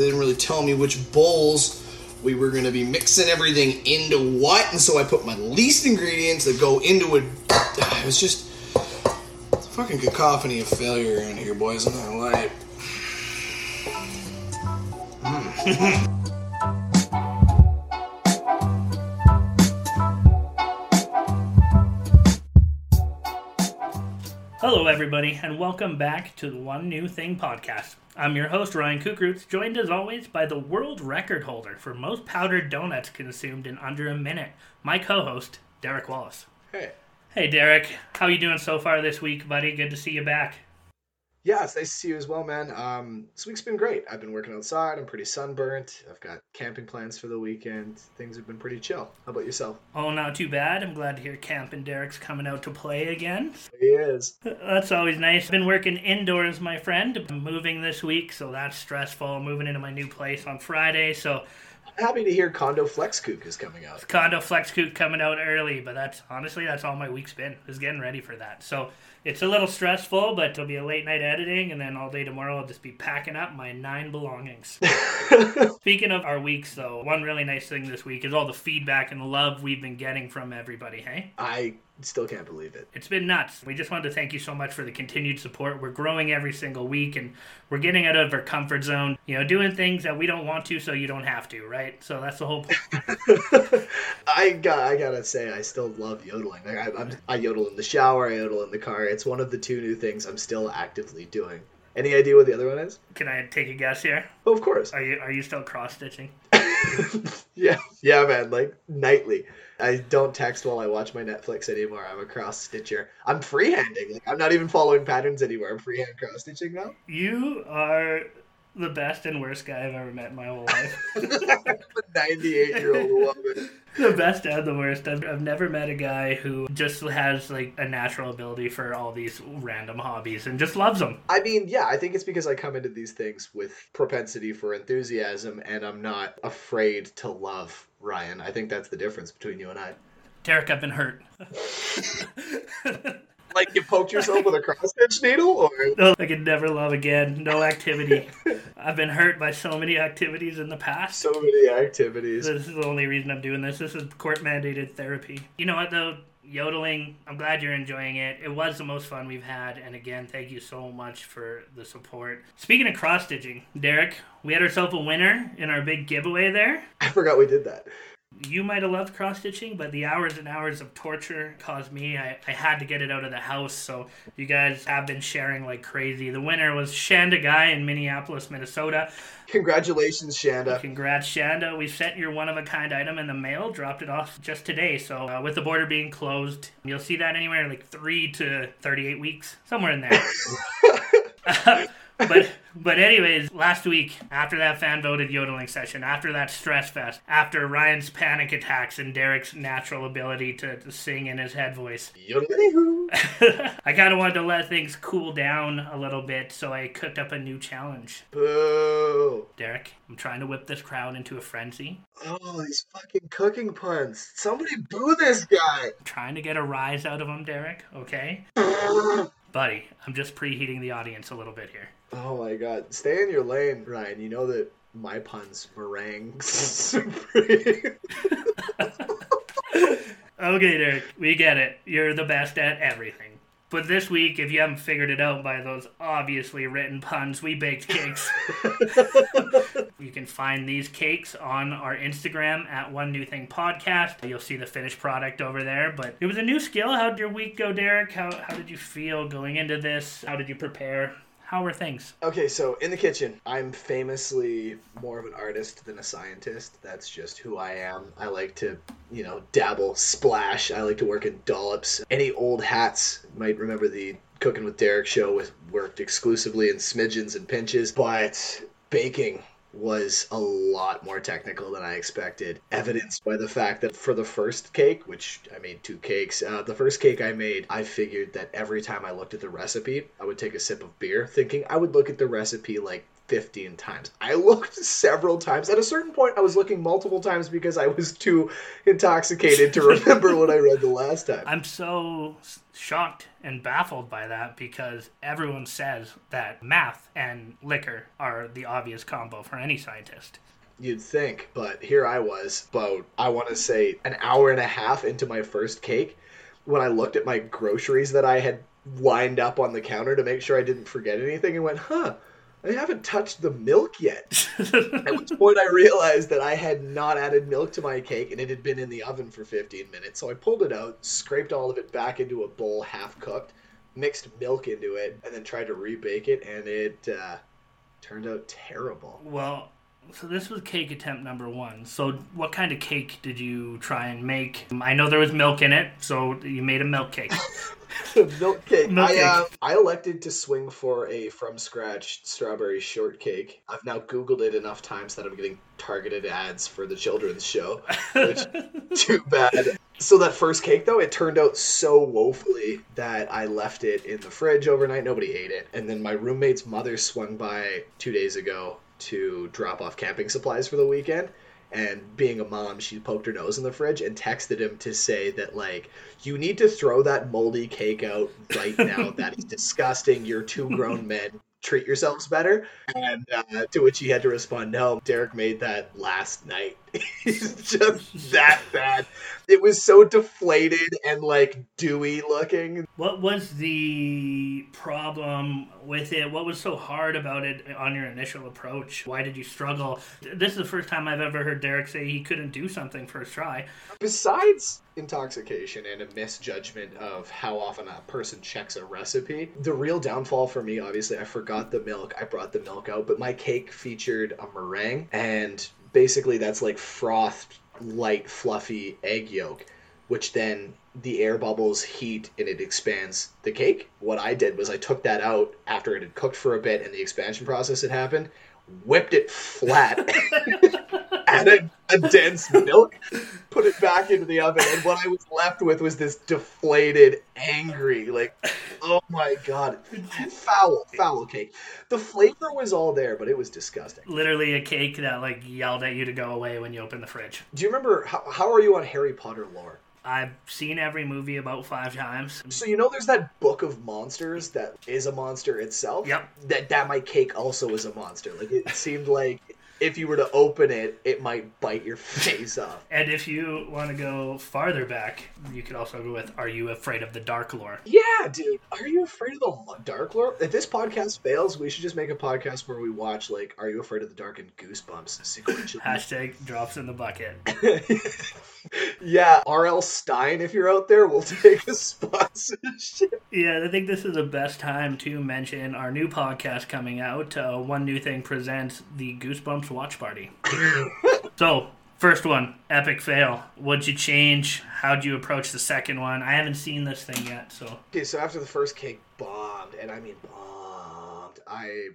they didn't really tell me which bowls we were going to be mixing everything into what, and so I put my least ingredients that go into it. It was just fucking cacophony of failure around here, boys. I'm not gonna hmm. Hello, everybody, and welcome back to the One New Thing podcast. I'm your host, Ryan Kukrutz, joined as always by the world record holder for most powdered donuts consumed in under a minute, my co host, Derek Wallace. Hey. Hey, Derek, how you doing so far this week, buddy? Good to see you back. Yeah, it's nice to see you as well, man. Um, this week's been great. I've been working outside. I'm pretty sunburnt. I've got camping plans for the weekend. Things have been pretty chill. How about yourself? Oh, not too bad. I'm glad to hear Camp and Derek's coming out to play again. He is. That's always nice. Been working indoors, my friend. I'm moving this week, so that's stressful. Moving into my new place on Friday, so I'm happy to hear Condo Flex Kook is coming out. Condo Flex Coot coming out early, but that's honestly that's all my week's been is getting ready for that. So it's a little stressful, but it'll be a late night editing, and then all day tomorrow I'll just be packing up my nine belongings. Speaking of our weeks, though, one really nice thing this week is all the feedback and the love we've been getting from everybody. Hey, I still can't believe it. it's been nuts. We just wanted to thank you so much for the continued support. We're growing every single week, and we're getting out of our comfort zone. You know, doing things that we don't want to, so you don't have to, right? So that's the whole point. I got. I gotta say, I still love yodeling. Like I, I'm, I yodel in the shower. I yodel in the car. It's one of the two new things I'm still actively doing. Any idea what the other one is? Can I take a guess here? Oh, of course. Are you are you still cross stitching? yeah, yeah, man. Like nightly. I don't text while I watch my Netflix anymore. I'm a cross stitcher. I'm freehanding. Like I'm not even following patterns anymore. I'm freehand cross stitching now. You are the best and worst guy I've ever met in my whole life. a 98 year old woman. the best and the worst. I've, I've never met a guy who just has like a natural ability for all these random hobbies and just loves them. I mean, yeah, I think it's because I come into these things with propensity for enthusiasm, and I'm not afraid to love Ryan. I think that's the difference between you and I. Derek, I've been hurt. Like you poked yourself with a cross stitch needle, or No, I could never love again. No activity. I've been hurt by so many activities in the past. so many activities. This is the only reason I'm doing this. This is court mandated therapy. You know what though? Yodeling, I'm glad you're enjoying it. It was the most fun we've had, and again, thank you so much for the support. Speaking of cross stitching, Derek, we had ourselves a winner in our big giveaway there. I forgot we did that. You might have loved cross stitching, but the hours and hours of torture caused me. I, I had to get it out of the house, so you guys have been sharing like crazy. The winner was Shanda Guy in Minneapolis, Minnesota. Congratulations, Shanda. Congrats, Shanda. We sent your one of a kind item in the mail, dropped it off just today. So, uh, with the border being closed, you'll see that anywhere like three to 38 weeks, somewhere in there. but but anyways, last week after that fan voted yodeling session, after that stress fest, after Ryan's panic attacks and Derek's natural ability to, to sing in his head voice, I kind of wanted to let things cool down a little bit, so I cooked up a new challenge. Boo. Derek, I'm trying to whip this crowd into a frenzy. Oh, these fucking cooking puns. Somebody boo this guy. trying to get a rise out of him, Derek, okay? Buddy, I'm just preheating the audience a little bit here. Oh my god. Stay in your lane, Ryan. You know that my puns meringue supreme. Okay, Derek, we get it. You're the best at everything. But this week, if you haven't figured it out by those obviously written puns, we baked cakes. you can find these cakes on our Instagram at One New Thing Podcast. You'll see the finished product over there. But it was a new skill. How did your week go, Derek? How, how did you feel going into this? How did you prepare? How were things? Okay, so in the kitchen, I'm famously more of an artist than a scientist. That's just who I am. I like to, you know, dabble, splash. I like to work in dollops. Any old hats might remember the Cooking with Derek show with worked exclusively in smidgens and pinches, but baking was a lot more technical than I expected, evidenced by the fact that for the first cake, which I made two cakes, uh, the first cake I made, I figured that every time I looked at the recipe, I would take a sip of beer, thinking I would look at the recipe like 15 times. I looked several times. At a certain point, I was looking multiple times because I was too intoxicated to remember what I read the last time. I'm so shocked and baffled by that because everyone says that math and liquor are the obvious combo for any scientist. You'd think, but here I was, about, I want to say, an hour and a half into my first cake when I looked at my groceries that I had lined up on the counter to make sure I didn't forget anything and went, huh, I haven't touched the milk yet. At which point I realized that I had not added milk to my cake and it had been in the oven for 15 minutes. So I pulled it out, scraped all of it back into a bowl half cooked, mixed milk into it, and then tried to rebake it, and it uh, turned out terrible. Well, so this was cake attempt number one. So what kind of cake did you try and make? I know there was milk in it, so you made a milk cake. milk cake. Milk I, cake. uh, I elected to swing for a from scratch strawberry shortcake. I've now Googled it enough times that I'm getting targeted ads for the children's show, which too bad. So that first cake though, it turned out so woefully that I left it in the fridge overnight. Nobody ate it, and then my roommate's mother swung by two days ago to drop off camping supplies for the weekend. And being a mom, she poked her nose in the fridge and texted him to say that, like, you need to throw that moldy cake out right now. that is disgusting. You're two grown men. Treat yourselves better. And uh, to which he had to respond, no, Derek made that last night. He's just that bad. It was so deflated and, like, dewy looking. what was the problem with it? What was so hard about it on your initial approach? Why did you struggle? This is the first time I've ever heard Derek say he couldn't do something first try. Besides intoxication and a misjudgment of how often a person checks a recipe, the real downfall for me, obviously, I forgot the milk. I brought the milk out, but my cake featured a meringue, and basically that's like frothed, light, fluffy egg yolk, which then the air bubbles heat and it expands the cake. What I did was I took that out after it had cooked for a bit and the expansion process had happened, whipped it flat, added a dense milk, put it back into the oven, and what I was left with was this deflated, angry, like, oh my god, foul, foul cake. The flavor was all there, but it was disgusting. Literally a cake that like yelled at you to go away when you opened the fridge. Do you remember how, how are you on Harry Potter lore? I've seen every movie about five times. So you know there's that book of monsters that is a monster itself? Yep. That that my cake also is a monster. Like it seemed like if you were to open it, it might bite your face off. And if you want to go farther back, you could also go with Are You Afraid of the Dark Lore? Yeah, dude. Are you afraid of the dark lore? If this podcast fails, we should just make a podcast where we watch like Are You Afraid of the Dark and Goosebumps sequentially. Hashtag drops in the bucket. yeah, R.L. Stine, if you're out there, we'll take a sponsorship. Yeah, I think this is the best time to mention our new podcast coming out. Uh, One New Thing presents the Goosebumps Watch Party. so, first one, epic fail. What'd you change? How'd you approach the second one? I haven't seen this thing yet, so Okay, so after the first cake bombed, and I mean bombed, I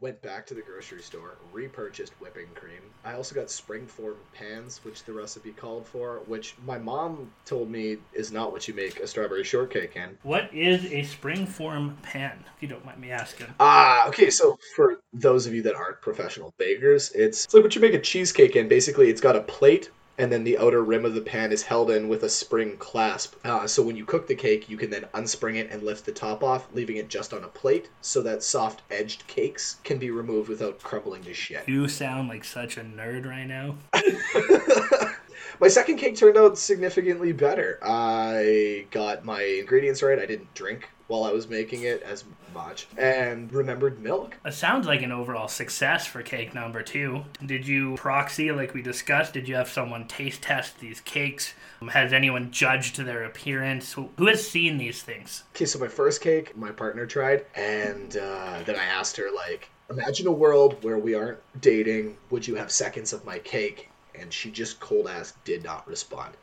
went back to the grocery store, repurchased whipping cream. I also got springform pans, which the recipe called for, which my mom told me is not what you make a strawberry shortcake in. what is a springform pan? If you don't mind me asking. Ah, okay. So for those of you that aren't professional bakers, it's, it's like what you make a cheesecake in. Basically, it's got a plate, and then the outer rim of the pan is held in with a spring clasp. Uh, so when you cook the cake, you can then unspring it and lift the top off, leaving it just on a plate, so that soft edged cakes can be removed without crumbling to shit. You sound like such a nerd right now. My second cake turned out significantly better. I got my ingredients right. I didn't drink while I was making it as much, and remembered milk. It sounds like an overall success for cake number two. Did you proxy, like we discussed? Did you have someone taste test these cakes? Has anyone judged their appearance? Who who has seen these things? Okay, so my first cake, my partner tried, and uh, then I asked her, like, imagine a world where we aren't dating. Would you have seconds of my cake? And she just cold ass did not respond.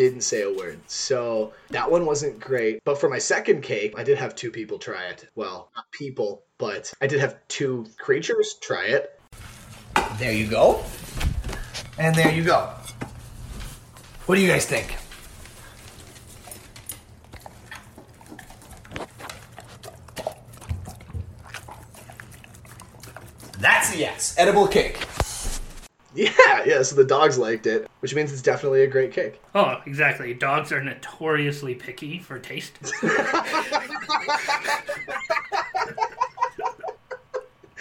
Didn't say a word. So that one wasn't great. But for my second cake, I did have two people try it. Well, not people, but I did have two creatures try it. There you go. And there you go. What do you guys think? That's the yes. Edible cake. Yeah, yeah. So the dogs liked it, which means it's definitely a great cake. Oh, exactly. Dogs are notoriously picky for taste.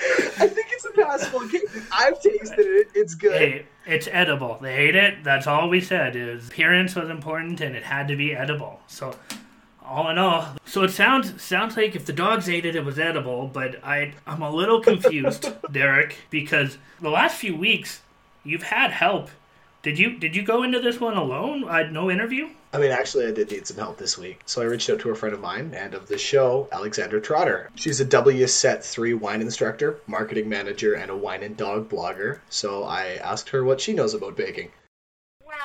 I think it's a passable cake. I've tasted it. It's good. hey, it's edible. They ate it. That's all we said. Is appearance was important and it had to be edible. So, all in all, so it sounds sounds like if the dogs ate it, it was edible. But I I'm a little confused, Derek, because the last few weeks you've had help. Did you did you go into this one alone? I had no interview. I mean, actually, I did need some help this week. So I reached out to a friend of mine and of the show, Alexandra Trotter. She's a WSET 3 wine instructor, marketing manager, and a wine and dog blogger. So I asked her what she knows about baking. Well,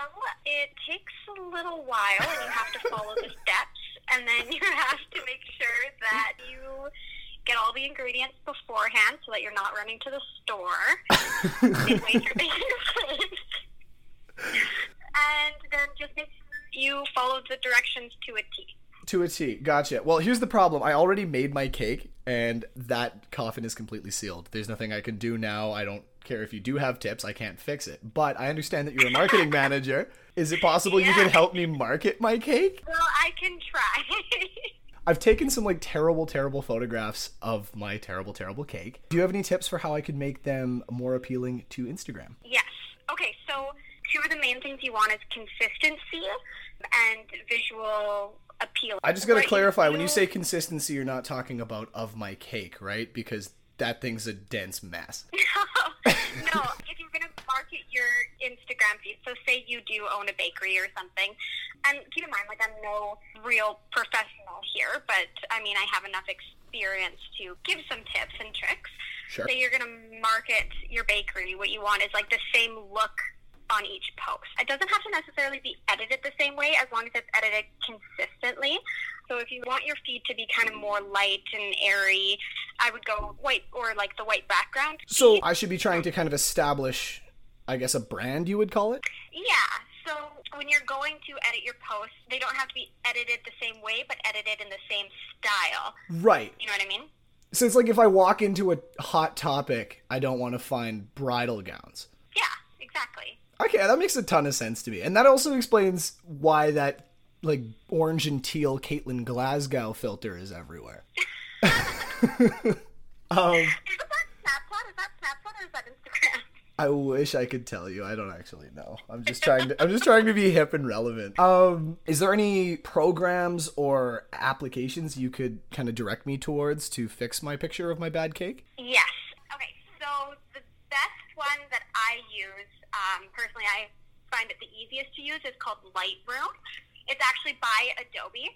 it takes a little while and you have to follow the steps and then you have to make sure that you get all the ingredients beforehand so that you're not running to the store midway through baking. and then just make sure you follow the directions to a T. To a T. Gotcha. Well, here's the problem. I already made my cake, and that coffin is completely sealed. There's nothing I can do now. I don't care if you do have tips. I can't fix it. But I understand that you're a marketing manager. Is it possible you can help me market my cake? Well, I can try. I've taken some like terrible, terrible photographs of my terrible, terrible cake. Do you have any tips for how I could make them more appealing to Instagram? yes. Okay, so two of the main things you want is consistency and visual appeal. I just gotta What clarify when you say consistency, you're not talking about of my cake, right? Because that thing's a dense mess. No, no, if you're to market your Instagram feed, so say you do own a bakery or something, and keep in mind, like, I'm no real professional here, but I mean, I have enough experience to give some tips and tricks. Sure. Say you're going to market your bakery, what you want is like the same look on each post. It doesn't have to necessarily be edited the same way as long as it's edited consistently. So if you want your feed to be kind of more light and airy, I would go white or like the white background. So I should be trying to kind of establish, I guess, a brand, you would call it? Yeah. So when you're going to edit your posts, they don't have to be edited the same way, but edited in the same style. Right. You know what I mean? So it's like if I walk into a hot topic, I don't want to find bridal gowns. Yeah, exactly. Okay, that makes a ton of sense to me. And that also explains why that like orange and teal Caitlin Glasgow filter is everywhere. um, Is that Snapchat? Is that Snapchat or is that Instagram? I wish I could tell you. I don't actually know. I'm just trying to I'm just trying to be hip and relevant. Um is there any programs or applications you could kind of direct me towards to fix my picture of my bad cake? Yes. Okay, so the best one that I use, um, personally, I find it the easiest to use, is called Lightroom. It's actually by Adobe.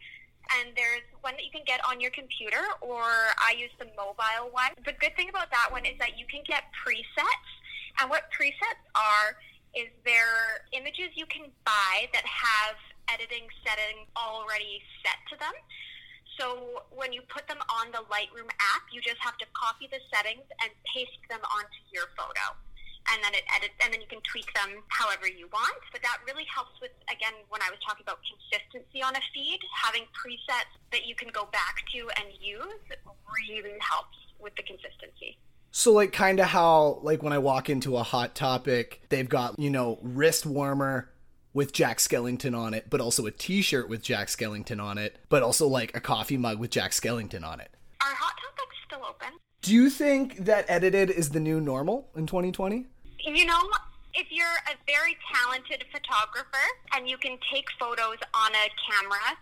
And there's one that you can get on your computer, or I use the mobile one. The good thing about that one is that you can get presets. And what presets are is they're images you can buy that have editing settings already set to them. So when you put them on the Lightroom app, you just have to copy the settings and paste them onto your photo. And then it edits, and then you can tweak them however you want. But that really helps with, again, when I was talking about consistency on a feed, having presets that you can go back to and use really helps with the consistency. So like kind of how like when I walk into a hot topic, they've got, you know, wrist warmer with Jack Skellington on it, but also a t-shirt with Jack Skellington on it, but also like a coffee mug with Jack Skellington on it. Are hot topics still open? Do you think that edited is the new normal in 2020? You know, if you're a very talented photographer and you can take photos on a camera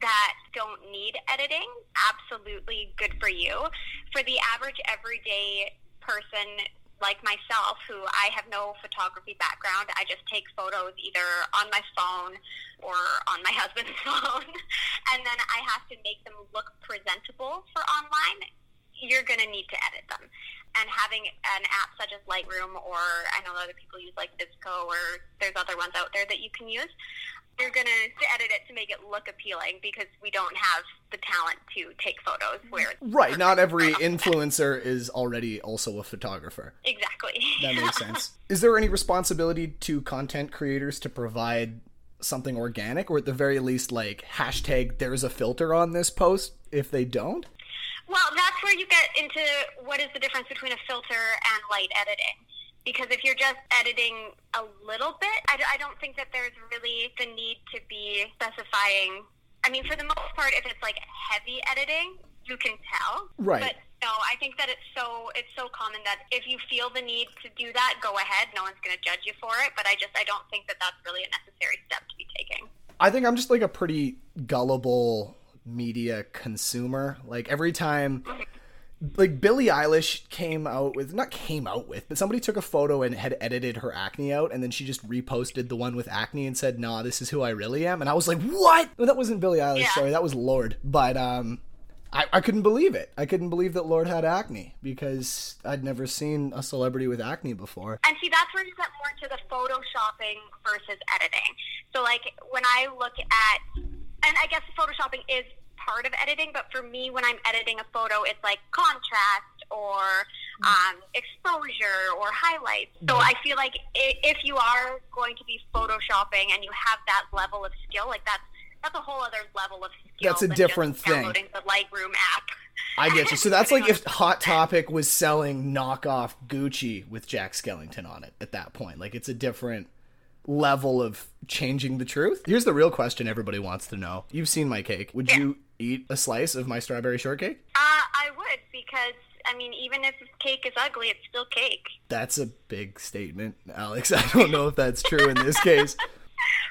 that don't need editing, absolutely good for you. For the average everyday person like myself, who I have no photography background, I just take photos either on my phone or on my husband's phone, and then I have to make them look presentable for online you're going to need to edit them. And having an app such as Lightroom, or I know other people use like VSCO, or there's other ones out there that you can use, you're going to edit it to make it look appealing because we don't have the talent to take photos mm-hmm. where Right, not every influencer is already also a photographer. Exactly. That makes sense. Is there any responsibility to content creators to provide something organic or at the very least like hashtag there's a filter on this post if they don't? Well, that's where you get into what is the difference between a filter and light editing. Because if you're just editing a little bit, I don't think that there's really the need to be specifying. I mean, for the most part, if it's like heavy editing, you can tell. Right. But no, I think that it's so it's so common that if you feel the need to do that, go ahead. No one's going to judge you for it. But I just I don't think that that's really a necessary step to be taking. I think I'm just like a pretty gullible media consumer. Like every time like Billie Eilish came out with not came out with, but somebody took a photo and had edited her acne out and then she just reposted the one with acne and said, "Nah, this is who I really am." And I was like, "What?" No, that wasn't Billie Eilish, Yeah. sorry, that was Lorde. But um I, I couldn't believe it. I couldn't believe that Lorde had acne because I'd never seen a celebrity with acne before. And see, that's where you get more to the photoshopping versus editing. So, like, when I look at, and I guess photoshopping is part of editing, but for me, when I'm editing a photo, it's like contrast or um, exposure or highlights. So I feel like if you are going to be photoshopping and you have that level of skill, like that's that's a whole other level of skill. That's a different thing. The Lightroom app. I get you. So that's like if Hot Topic was selling knockoff Gucci with Jack Skellington on it at that point. Like it's a different level of changing the truth. Here's the real question everybody wants to know. You've seen my cake. Would you eat a slice of my strawberry shortcake? Uh, I would because I mean, even if cake is ugly, it's still cake. That's a big statement, Alex. I don't know if that's true in this case.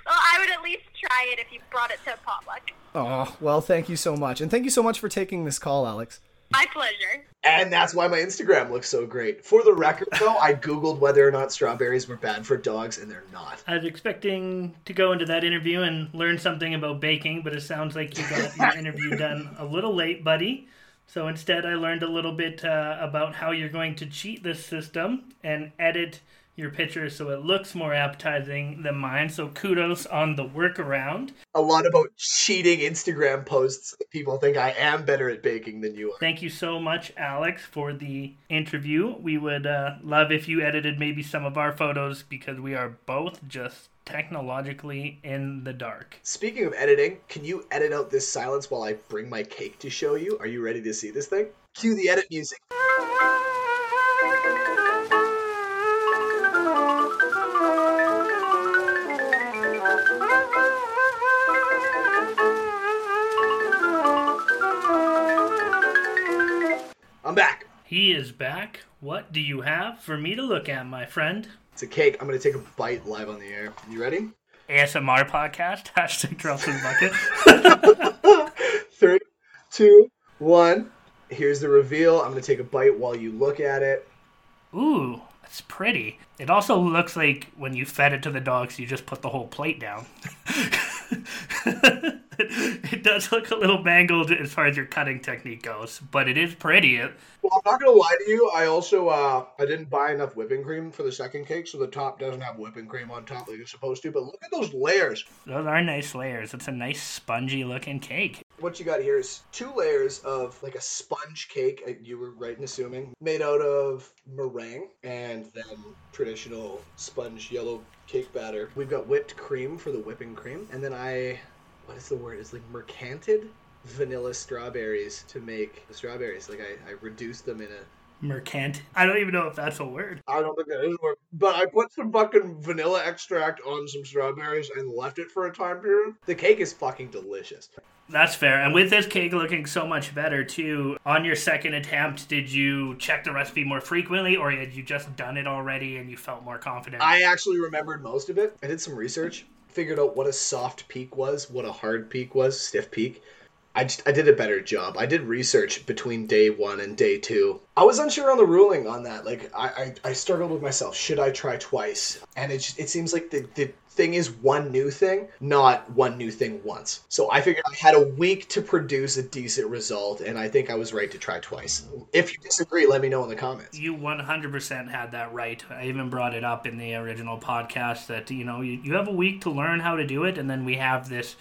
Well, I would at least try it if you brought it to a potluck. Oh, well, thank you so much. And thank you so much for taking this call, Alex. My pleasure. And that's why my Instagram looks so great. For the record, though, I googled whether or not strawberries were bad for dogs, and they're not. I was expecting to go into that interview and learn something about baking, but it sounds like you got your interview done a little late, buddy. So instead, I learned a little bit uh, about how you're going to cheat this system and edit your picture so it looks more appetizing than mine. So kudos on the workaround. A lot about cheating Instagram posts. People think I am better at baking than you are. Thank you so much, Alex, for the interview. We would uh, love if you edited maybe some of our photos because we are both just technologically in the dark. Speaking of editing, can you edit out this silence while I bring my cake to show you? Are you ready to see this thing? Cue the edit music. Back. He is back. What do you have for me to look at, my friend? It's a cake. I'm gonna take a bite live on the air. You ready? ASMR podcast, hashtag drops in bucket. Three, two, one. Here's the reveal. I'm gonna take a bite while you look at it. Ooh, that's pretty. It also looks like when you fed it to the dogs, you just put the whole plate down. it does look a little mangled as far as your cutting technique goes, but it is pretty. Well, I'm not gonna lie to you. I also uh, I didn't buy enough whipping cream for the second cake, so the top doesn't have whipping cream on top like it's supposed to. But look at those layers. those are nice layers. It's a nice spongy looking cake. What you got here is two layers of like a sponge cake. You were right in assuming made out of meringue and then traditional sponge yellow cake batter. We've got whipped cream for the whipping cream, and then I, what is the word? It's like mercanted vanilla strawberries to make the strawberries. Like I, I reduced them in a Mercant. I don't even know if that's a word. I don't think that is work. But I put some fucking vanilla extract on some strawberries and left it for a time period. The cake is fucking delicious. That's fair. And with this cake looking so much better too, on your second attempt, did you check the recipe more frequently or had you just done it already and you felt more confident? I actually remembered most of it. I did some research, figured out what a soft peak was, what a hard peak was, stiff peak. I just I did a better job. I did research between day one and day two. I was unsure on the ruling on that. Like I, I, I struggled with myself. Should I try twice? And it just, it seems like the, the thing is one new thing, not one new thing once. So I figured I had a week to produce a decent result, and I think I was right to try twice. If you disagree, let me know in the comments. you 100% had that right. I even brought it up in the original podcast that, you know, you, you have a week to learn how to do it, and then we have this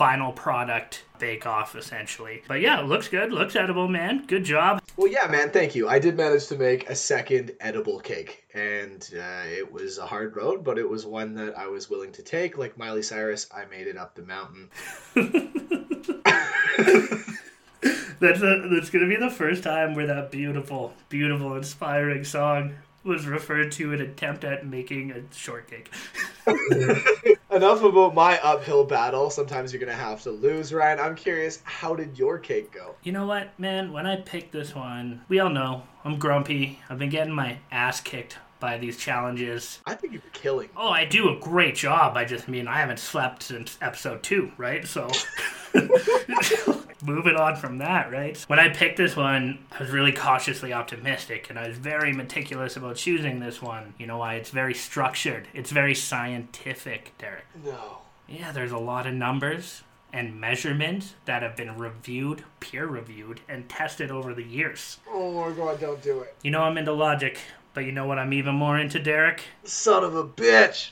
final product bake off essentially. But yeah, it looks good, looks edible, man. Good job. Well, yeah, man, thank you. I did manage to make a second edible cake, and uh, it was a hard road, but it was one that I was willing to take. Like Miley Cyrus, I made it up the mountain. That's a, that's gonna be the first time where that beautiful, beautiful, inspiring song was referred to an attempt at making a shortcake. Enough about my uphill battle. Sometimes you're gonna have to lose, Ryan. I'm curious, how did your cake go? You know what, man? When I picked this one, we all know I'm grumpy. I've been getting my ass kicked by these challenges. I think you're killing. Oh, I do a great job. I just mean I haven't slept since episode two, right? So, moving on from that, right? When I picked this one, I was really cautiously optimistic and I was very meticulous about choosing this one. You know why? It's very structured, it's very scientific, Derek. No. Yeah, there's a lot of numbers and measurements that have been reviewed, peer reviewed, and tested over the years. Oh my god, don't do it. You know I'm into logic, but you know what I'm even more into, Derek? Son of a bitch.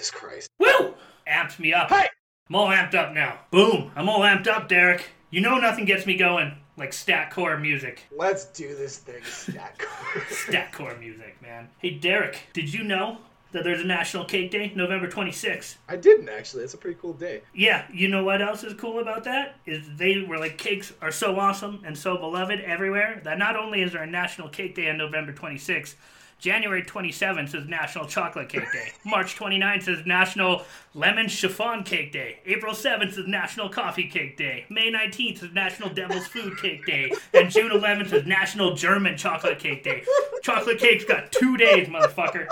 Jesus Christ. Woo! Amped me up. Hey! I'm all amped up now. Boom! I'm all amped up, Derek. You know nothing gets me going like statcore music. Let's do this thing, Statcore. Statcore music, man. Hey, Derek, did you know that there's a National Cake Day, November 26th? I didn't actually. It's a pretty cool day. Yeah, you know what else is cool about that? Is they were like cakes are so awesome and so beloved everywhere that not only is there a National Cake Day on November 26th, January 27th is National Chocolate Cake Day. March 29th is National Lemon Chiffon Cake Day. April 7th is National Coffee Cake Day. May 19th is National Devil's Food Cake Day. And June 11th is National German Chocolate Cake Day. Chocolate cake's got two days, motherfucker.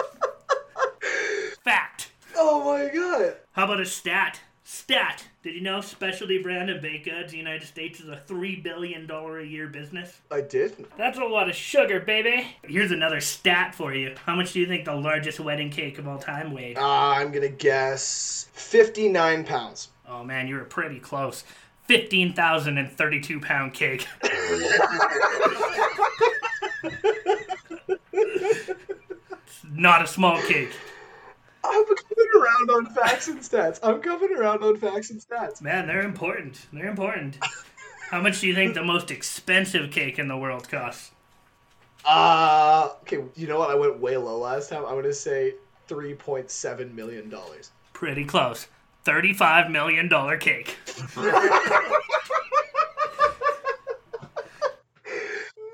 Fact. Oh my god. How about a stat? Stat. Did you know specialty brand of baked goods in the United States is a $3 billion a year business? I did. That's a lot of sugar, baby. Here's another stat for you. How much do you think the largest wedding cake of all time weighed? Uh, I'm gonna guess 59 pounds. Oh man, you were pretty close. 15,032 pound cake. It's Not a small cake. I'm coming around on facts and stats. I'm coming around on facts and stats. Man, they're important. They're important. How much do you think the most expensive cake in the world costs? Uh, okay, you know what? I went way low last time. I'm gonna say 3.7 million dollars. Pretty close. $35 million cake.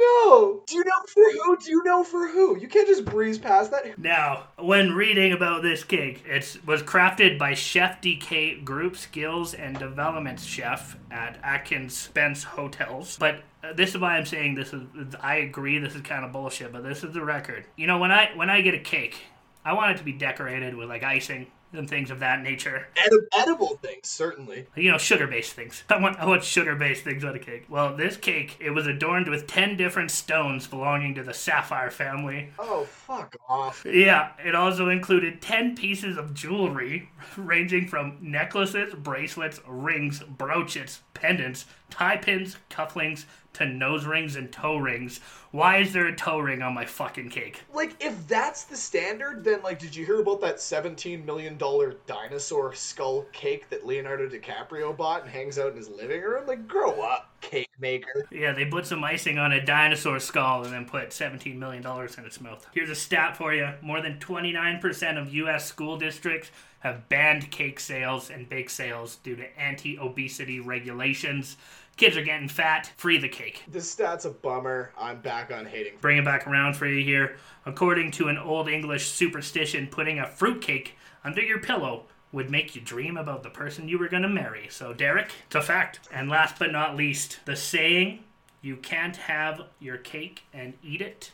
No. Do you know for who? Do you know for who? You can't just breeze past that. Now, when reading about this cake, it was crafted by Chef DK Group Skills and Development Chef at Aitken Spence Hotels. But uh, this is why I'm saying this is. I agree, this is kind of bullshit, but this is the record. You know, when I when I get a cake, I want it to be decorated with like icing and things of that nature. Edi- edible things, certainly. You know, sugar-based things. I want I want sugar-based things on a cake. Well, this cake it was adorned with ten different stones belonging to the sapphire family. Oh, fuck off. Yeah, it also included 10 pieces of jewelry ranging from necklaces, bracelets, rings, brooches, pendants, tie pins, cufflinks, to nose rings and toe rings. Why is there a toe ring on my fucking cake? Like, if that's the standard, then, like, did you hear about that $17 million dinosaur skull cake that Leonardo DiCaprio bought and hangs out in his living room? Like, grow up, cake maker. Yeah, they put some icing on a dinosaur skull and then put $17 million in its mouth. Here's a stat for you more than 29% of U.S. school districts have banned cake sales and bake sales due to anti obesity regulations. Kids are getting fat, free the cake. This stat's a bummer. I'm back on hating. Bring it back around for you here. According to an old English superstition, putting a fruitcake under your pillow would make you dream about the person you were going to marry. So, Derek, it's a fact. And last but not least, the saying, you can't have your cake and eat it,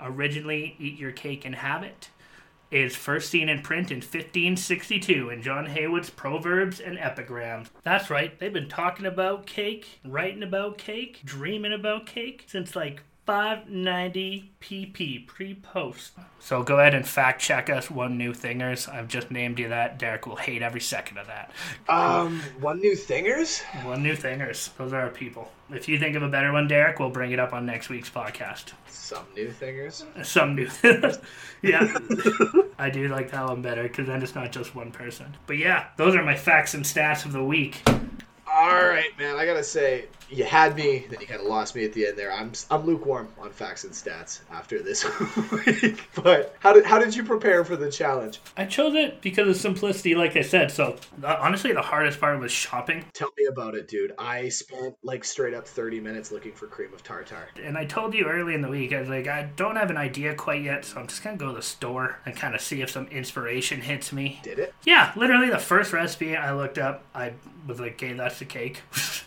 originally eat your cake and have it, is first seen in print in 1562 in John Heywood's Proverbs and Epigrams. That's right, they've been talking about cake, writing about cake, dreaming about cake since like 590 pp pre-post. So go ahead and fact check us, one new thingers. I've just named you that. Derek will hate every second of that. Um, one new thingers? One new thingers. Those are our people. If you think of a better one, Derek, we'll bring it up on next week's podcast. Some new thingers? Some new thingers. Yeah. I do like that one better because then it's not just one person. But yeah, those are my facts and stats of the week. Alright, man, I gotta say, you had me, then you kind of lost me at the end there. I'm I'm lukewarm on facts and stats after this week. But how did how did you prepare for the challenge? I chose it because of simplicity, like I said. So uh, honestly, the hardest part was shopping. Tell me about it, dude. I spent like straight up 30 minutes looking for cream of tartar. And I told you early in the week, I was like, I don't have an idea quite yet, so I'm just gonna go to the store and kind of see if some inspiration hits me. Did it? Yeah, literally the first recipe I looked up, I was like, okay, that's the cake.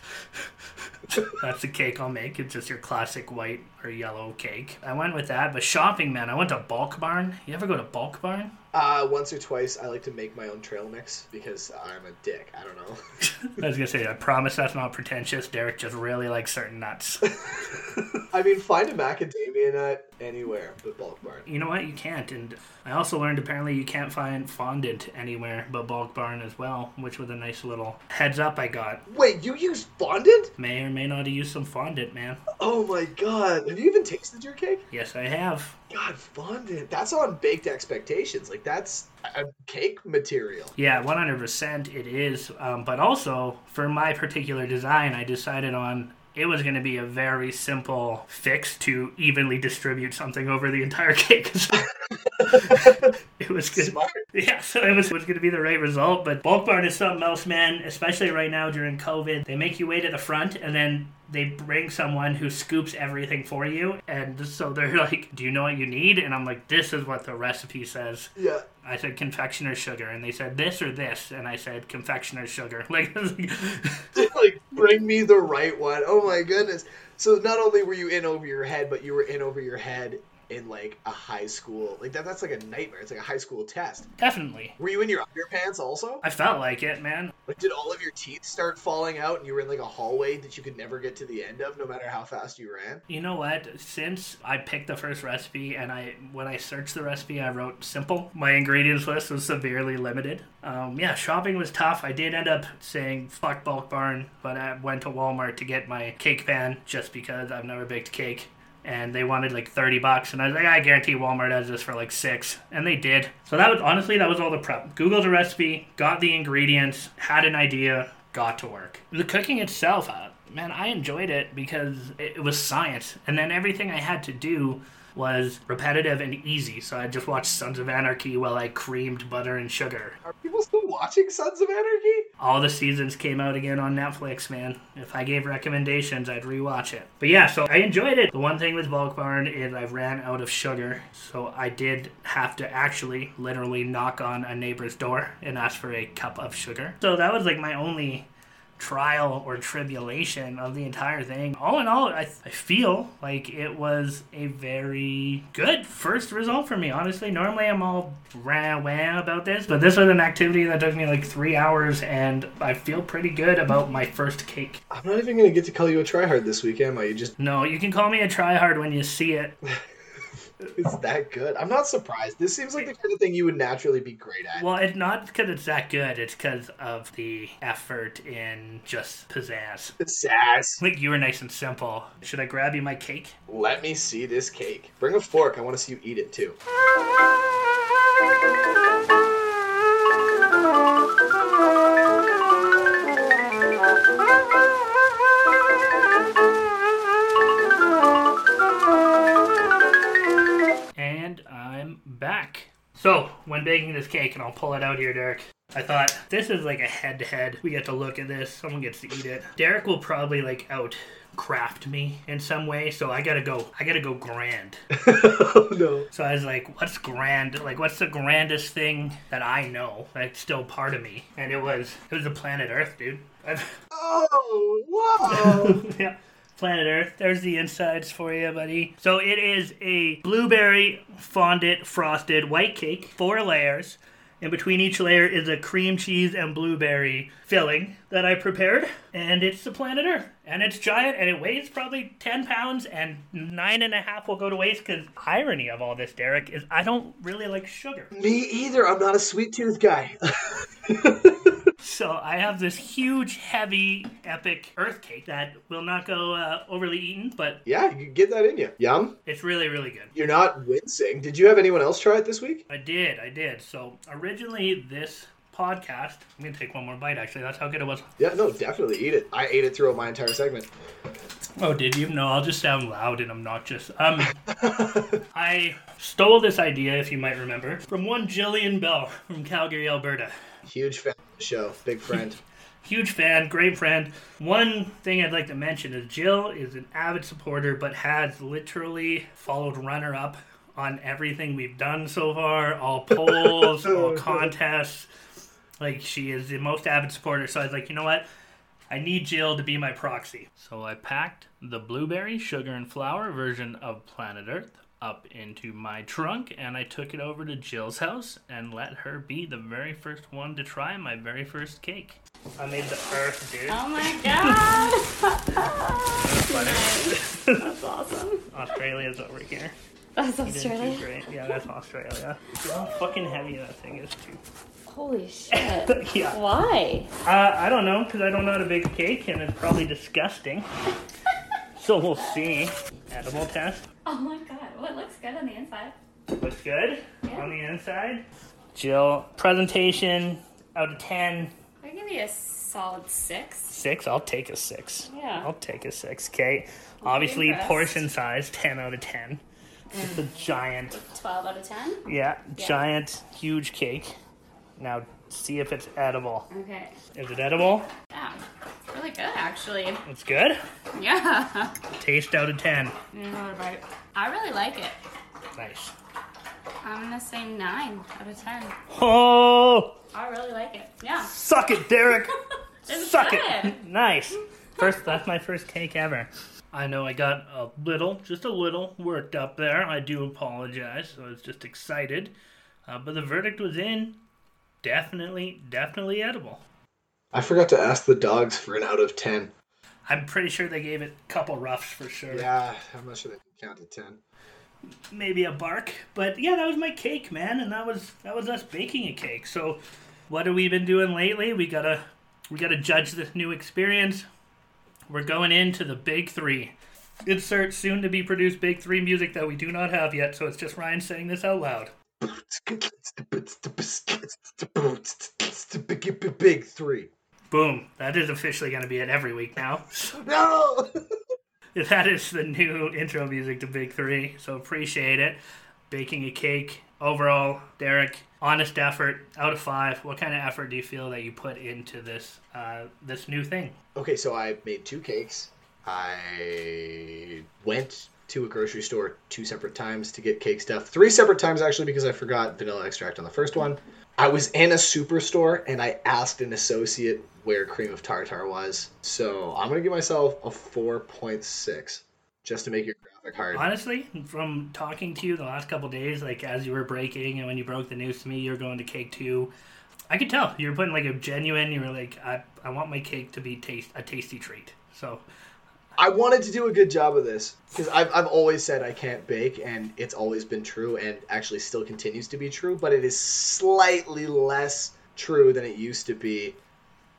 that's the cake I'll make. It's just your classic white or yellow cake. I went with that, but shopping, man, I went to Bulk Barn. You ever go to Bulk Barn? Uh, once or twice, I like to make my own trail mix because I'm a dick. I don't know. I was gonna say, I promise that's not pretentious. Derek just really likes certain nuts. I mean, find a macadamia nut anywhere but Bulk Barn. You know what? You can't. And I also learned apparently you can't find fondant anywhere but Bulk Barn as well, which was a nice little heads up I got. Wait, you use fondant? May or may not have used some fondant, man. Oh my god. Have you even tasted your cake? Yes, I have. God, fondant. That's on baked expectations. Like, that's a cake material. Yeah, 100% it is. Um, but also, for my particular design, I decided on it was going to be a very simple fix to evenly distribute something over the entire cake. it was good. Smart. Yeah, so it was, was going to be the right result. But bulk barn is something else, man. Especially right now during COVID, they make you wait at the front, and then they bring someone who scoops everything for you. And so they're like, "Do you know what you need?" And I'm like, "This is what the recipe says." Yeah. I said confectioner's sugar, and they said this or this, and I said confectioner's sugar. Like, like, bring me the right one. Oh my goodness. So not only were you in over your head, but you were in over your head in like a high school. Like that that's like a nightmare. It's like a high school test. definitely, Were you in your underpants also? I felt like it, man. Like did all of your teeth start falling out and you were in like a hallway that you could never get to the end of no matter how fast you ran? You know what? Since I picked the first recipe, and I when I searched the recipe, I wrote simple. My ingredients list was severely limited. Um, yeah, shopping was tough. I did end up saying fuck bulk barn, but I went to Walmart to get my cake pan just because I've never baked cake. And they wanted like 30 bucks. And I was like, I guarantee Walmart has this for like six. And they did. So that was honestly, that was all the prep. Googled a recipe, got the ingredients, had an idea, got to work. The cooking itself, uh, man, I enjoyed it because it, it was science. And then everything I had to do was repetitive and easy. So I just watched Sons of Anarchy while I creamed butter and sugar. Are people still watching Sons of Anarchy? All the seasons came out again on Netflix, man. If I gave recommendations, I'd rewatch it. But yeah, so I enjoyed it. The one thing with Bulk Barn is I ran out of sugar, so I did have to actually literally knock on a neighbor's door and ask for a cup of sugar. So that was like my only trial or tribulation of the entire thing. All in all, I, I feel like it was a very good first result for me. Honestly, normally I'm all rah wah about this, but this was an activity that took me like three hours, and I feel pretty good about my first cake. I'm not even gonna get to call you a tryhard this week, am I? You just No, you can call me a tryhard when you see it. it's that good. I'm not surprised. This seems like the kind of thing you would naturally be great at. Well, it's not because it's that good, it's because of the effort in just pizzazz. Pizzazz. Like, you were nice and simple. Should I grab you my cake? Let me see this cake. Bring a fork. I want to see you eat it too. back. So, when baking this cake, and I'll pull it out here, Derek, I thought this is like a head to head. We get to look at this, someone gets to eat it. Derek will probably like out craft me in some way, so I gotta go. I gotta go grand. oh no. So I was like, what's grand? Like, what's the grandest thing that I know that's still part of me? And it was, it was the planet Earth, dude. Oh wow. yeah. Planet Earth. There's the insides for you, buddy. So it is a blueberry fondant frosted white cake, four layers. In between each layer is a cream cheese and blueberry filling that I prepared, and it's the planet Earth. And it's giant, and it weighs probably 10 pounds, and nine and a half will go to waste. Because irony of all this, Derek, is I don't really like sugar. Me either. I'm not a sweet tooth guy. So I have this huge, heavy, epic Earth cake that will not go uh, overly eaten, but yeah, you get that in you. Yum. it's really, really good. You're not wincing. Did you have anyone else try it this week? I did, I did. So originally, this podcast. I'm gonna take one more bite. Actually, that's how good it was. Yeah, no, definitely eat it. I ate it throughout my entire segment. Oh, did you? No, I'll just sound loud and obnoxious. Um, I stole this idea, if you might remember, from one Jillian Bell from Calgary, Alberta. Huge fan show. Big friend. Huge fan, great friend. One thing I'd like to mention is Jill is an avid supporter, but has literally followed runner up on everything we've done so far, all polls, all contests. Like she is the most avid supporter. So I was like, you know what? I need Jill to be my proxy. So I packed the blueberry, sugar, and flour version of Planet Earth up into my trunk and I took it over to Jill's house and let her be the very first one to try my very first cake. I made the earth, dude. Oh my god! nice. That's awesome. Australia's over here. That's Australia. great. Yeah, that's Australia. See how fucking heavy that thing is, too. Holy shit. yeah. Why? Uh, I don't know, because I don't know how to bake a cake, and it's probably disgusting. so we'll see. Edible test. Oh my god. Well, it looks good on the inside. Looks good Yeah. on the inside. Jill, presentation out of 10. I give you a solid six. Six? I'll take a six. Yeah. I'll take a six. Okay. Obviously, impressed. portion size, 10 out of 10. It's a mm. giant, 12 out of 10. yeah, Yeah. giant, huge cake. Now, see if it's edible. Okay. Is it edible? Yeah. It's really good, actually. It's good. Yeah. Taste out of 10. Another bite. I really like it. Nice. I'm gonna say 9 out of 10. Oh, I really like it. Yeah. suck it, Derek. Suck good. it. Nice. First, that's my first cake ever. I know I got a little, just a little, worked up there. I do apologize. I was just excited. Uh, but the verdict was in. Definitely, definitely edible. I forgot to ask the dogs for an out of 10. I'm pretty sure they gave it a couple roughs for sure. Yeah, I'm not sure they can count to 10. maybe a bark. But yeah, that was my cake, man, and that was that was us baking a cake. So, what have we been doing lately? We gotta we gotta judge this new experience. We're going into the big three. Insert soon to be produced big three music that we do not have yet. So it's just Ryan saying this out loud. Big three. Boom! That is officially going to be it every week now. No! that is the new intro music to Big Three. So appreciate it. Baking a cake. Overall, Derek, honest effort out of five. What kind of effort do you feel that you put into this uh, this new thing? Okay, so I made two cakes. I went to a grocery store two separate times to get cake stuff. Three separate times actually because I forgot vanilla extract on the first one. I was in a superstore and I asked an associate where cream of tartar was. So I'm gonna give myself a 4.6 just to make your graphic hard. Honestly, from talking to you the last couple days, like as you were breaking and when you broke the news to me, you're going to cake two. I could tell you were putting like a genuine. You were like, I, I want my cake to be taste a tasty treat. So I wanted to do a good job of this because I've, I've always said I can't bake, and it's always been true, and actually still continues to be true, but it is slightly less true than it used to be.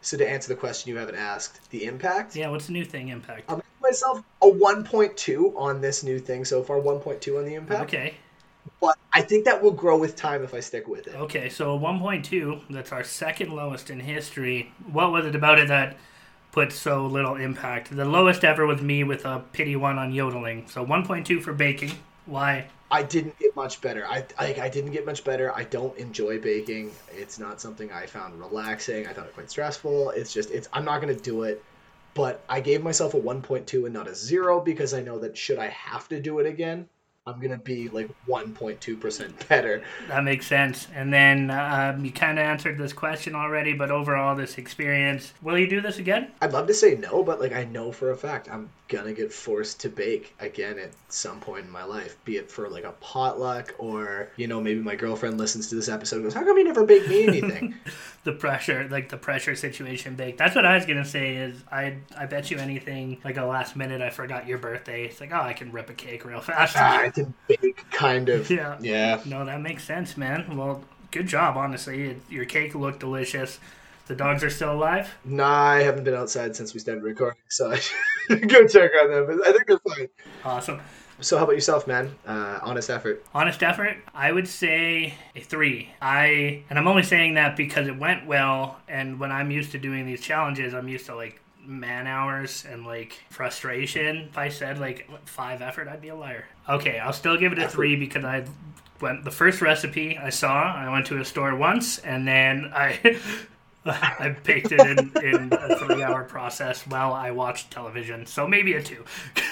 So, to answer the question you haven't asked, the impact, yeah, what's the new thing? Impact. I'm giving myself a 1.2 on this new thing so far, 1.2 on the impact. Okay. But I think that will grow with time if I stick with it. Okay, so 1.2, that's our second lowest in history. What was it about it that put so little impact? The lowest ever was me with a pity one on yodeling. So 1.2 for baking. Why? I didn't get much better. I, I I didn't get much better. I don't enjoy baking. It's not something I found relaxing. I found it quite stressful. It's just it's I'm not gonna do it. But I gave myself a 1.2 and not a zero because I know that should I have to do it again, I'm gonna be like 1.2 percent better. That makes sense. And then um, you kind of answered this question already, but overall, this experience, will you do this again? I'd love to say no, but like I know for a fact I'm gonna get forced to bake again at some point in my life, be it for like a potluck or you know maybe my girlfriend listens to this episode and goes, "How come you never bake me anything?" The pressure, like the pressure situation bake. That's what I was gonna say. Is I I bet you anything like a last minute I forgot your birthday. It's like oh I can rip a cake real fast. Ah, I can bake kind of. Yeah. Yeah. No, that makes sense, man. Well, good job, honestly. It, your cake looked delicious. The dogs are still alive. Nah, I haven't been outside since we started recording, so I go check on them. But I think they're fine. Awesome. So how about yourself, man? Uh, honest effort. Honest effort, I would say a three. I and I'm only saying that because it went well, and when I'm used to doing these challenges, I'm used to like man hours and like frustration. If I said like five effort, I'd be a liar. Okay, I'll still give it a three because I went the first recipe I saw. I went to a store once, and then I. I baked it in, in a three hour process while I watched television, so maybe a two.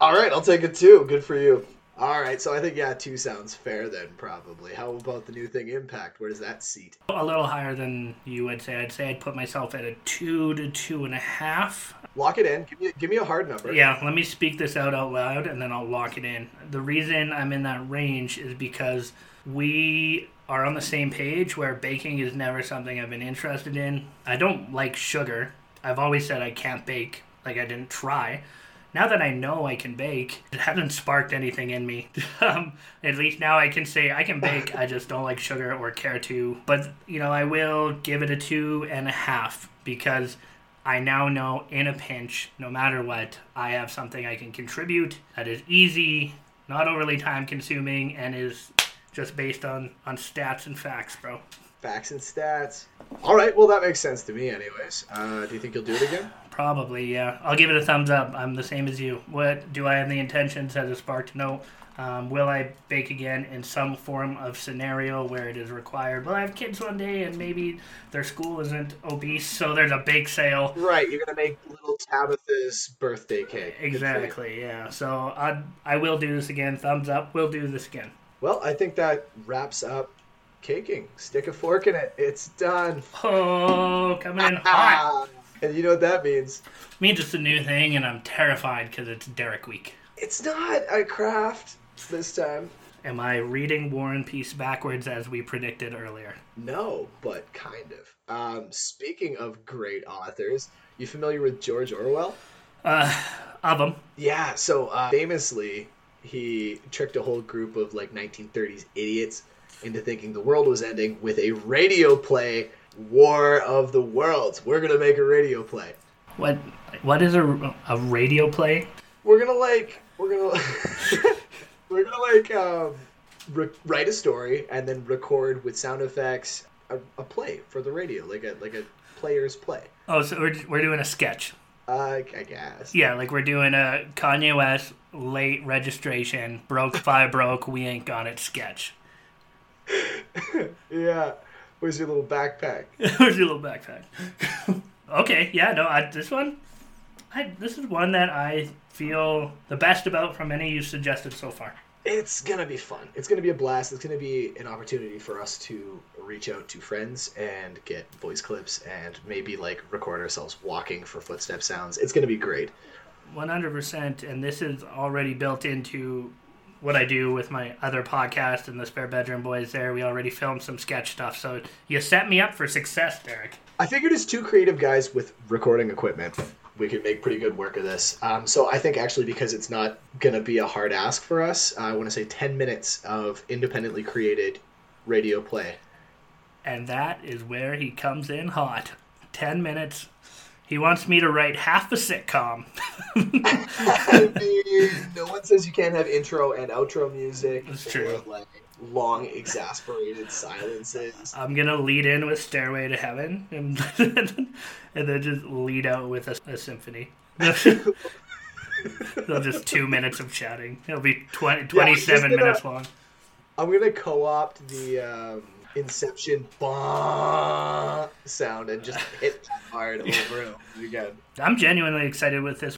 All right, I'll take it two. Good for you. All right, so I think yeah, two sounds fair then probably. How about the new thing Impact? Where does that seat? A little higher than you would say. I'd say I'd put myself at a two to two and a half. Lock it in. Give me give me a hard number. Yeah, let me speak this out out loud and then I'll lock it in. The reason I'm in that range is because we are on the same page where baking is never something I've been interested in. I don't like sugar. I've always said I can't bake, like I didn't try. Now that I know I can bake, it hasn't sparked anything in me. um, at least now I can say I can bake. I just don't like sugar or care to. But you know, I will give it a two and a half because I now know in a pinch, no matter what, I have something I can contribute that is easy, not overly time consuming, and is just based on on stats and facts, bro. Facts and stats. All right, well that makes sense to me, anyways. Uh, do you think you'll do it again? Probably, yeah. I'll give it a thumbs up. I'm the same as you. What do I have the intentions as a spark to know? Um, will I bake again in some form of scenario where it is required? Will I have kids one day and maybe their school isn't obese, so there's a bake sale? Right, you're gonna make little Tabitha's birthday cake. Good for you. Exactly, yeah. So I I will do this again. Thumbs up. We'll do this again. Well, I think that wraps up caking. Stick a fork in it. It's done. Oh, coming in hot. and you know what that means? means it's a new thing, and I'm terrified because it's Derek Week. It's not a craft this time. Am I reading War and Peace backwards as we predicted earlier? No, but kind of. Um, speaking of great authors, you familiar with George Orwell? Uh, of them. Yeah, so uh, famously, he tricked a whole group of like 1930s idiots into thinking the world was ending with a radio play, War of the Worlds. We're gonna make a radio play. What What is a, a radio play? We're gonna like, we're gonna, we're gonna like um, re- write a story and then record with sound effects a, a play for the radio, like a like a player's play. Oh, so we're, we're doing a sketch. Uh, I guess. Yeah, like we're doing a Kanye West late registration, broke five broke, we ain't got it sketch. Yeah. Where's your little backpack? Where's your little backpack? okay, yeah, no, I, this one, I this is one that I feel the best about from any you suggested so far. It's gonna be fun. It's gonna be a blast. It's gonna be an opportunity for us to reach out to friends and get voice clips and maybe like record ourselves walking for footstep sounds. It's gonna be great. One hundred percent, and this is already built into what I do with my other podcast and the Spare Bedroom Boys. There, we already filmed some sketch stuff, so you set me up for success, Derek. I figured as two creative guys with recording equipment, we could make pretty good work of this. Um, so I think actually because it's not gonna be a hard ask for us, I want to say ten minutes of independently created radio play. And that is where he comes in hot. Ten minutes. He wants me to write half a sitcom. I mean, no one says you can't have intro and outro music. That's or, true. like long exasperated silences. I'm gonna lead in with Stairway to Heaven, and and then just lead out with a, a symphony. It'll just two minutes of chatting. It'll be 20, 27 gonna- minutes long. I'm gonna co-opt the um, Inception bah sound and just hit that hard over and over again. I'm genuinely excited with this.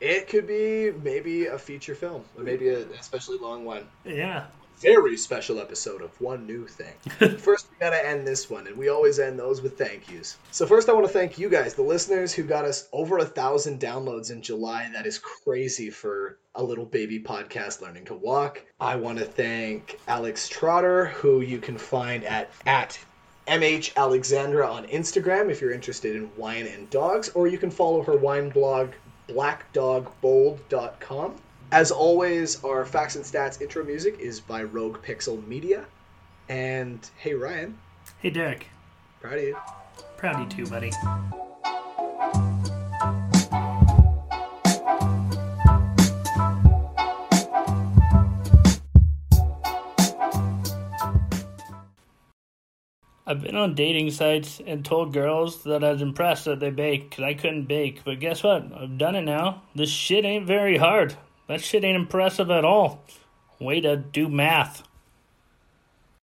It could be maybe a feature film, or maybe a especially long one. Yeah. Very special episode of One New Thing. first, we gotta end this one, and we always end those with thank yous. So first, I want to thank you guys, the listeners, who got us over a thousand downloads in July. That is crazy for a little baby podcast learning to walk. I want to thank Alex Trotter, who you can find at at MH Alexandra on Instagram if you're interested in wine and dogs, or you can follow her wine blog, blackdogbold.com. As always, our Facts and Stats intro music is by Rogue Pixel Media. And hey, Ryan. Hey, Derek. Proud of you. Proud of you too, buddy. I've been on dating sites and told girls that I was impressed that they bake because I couldn't bake. But guess what? I've done it now. This shit ain't very hard. That shit ain't impressive at all. Way to do math.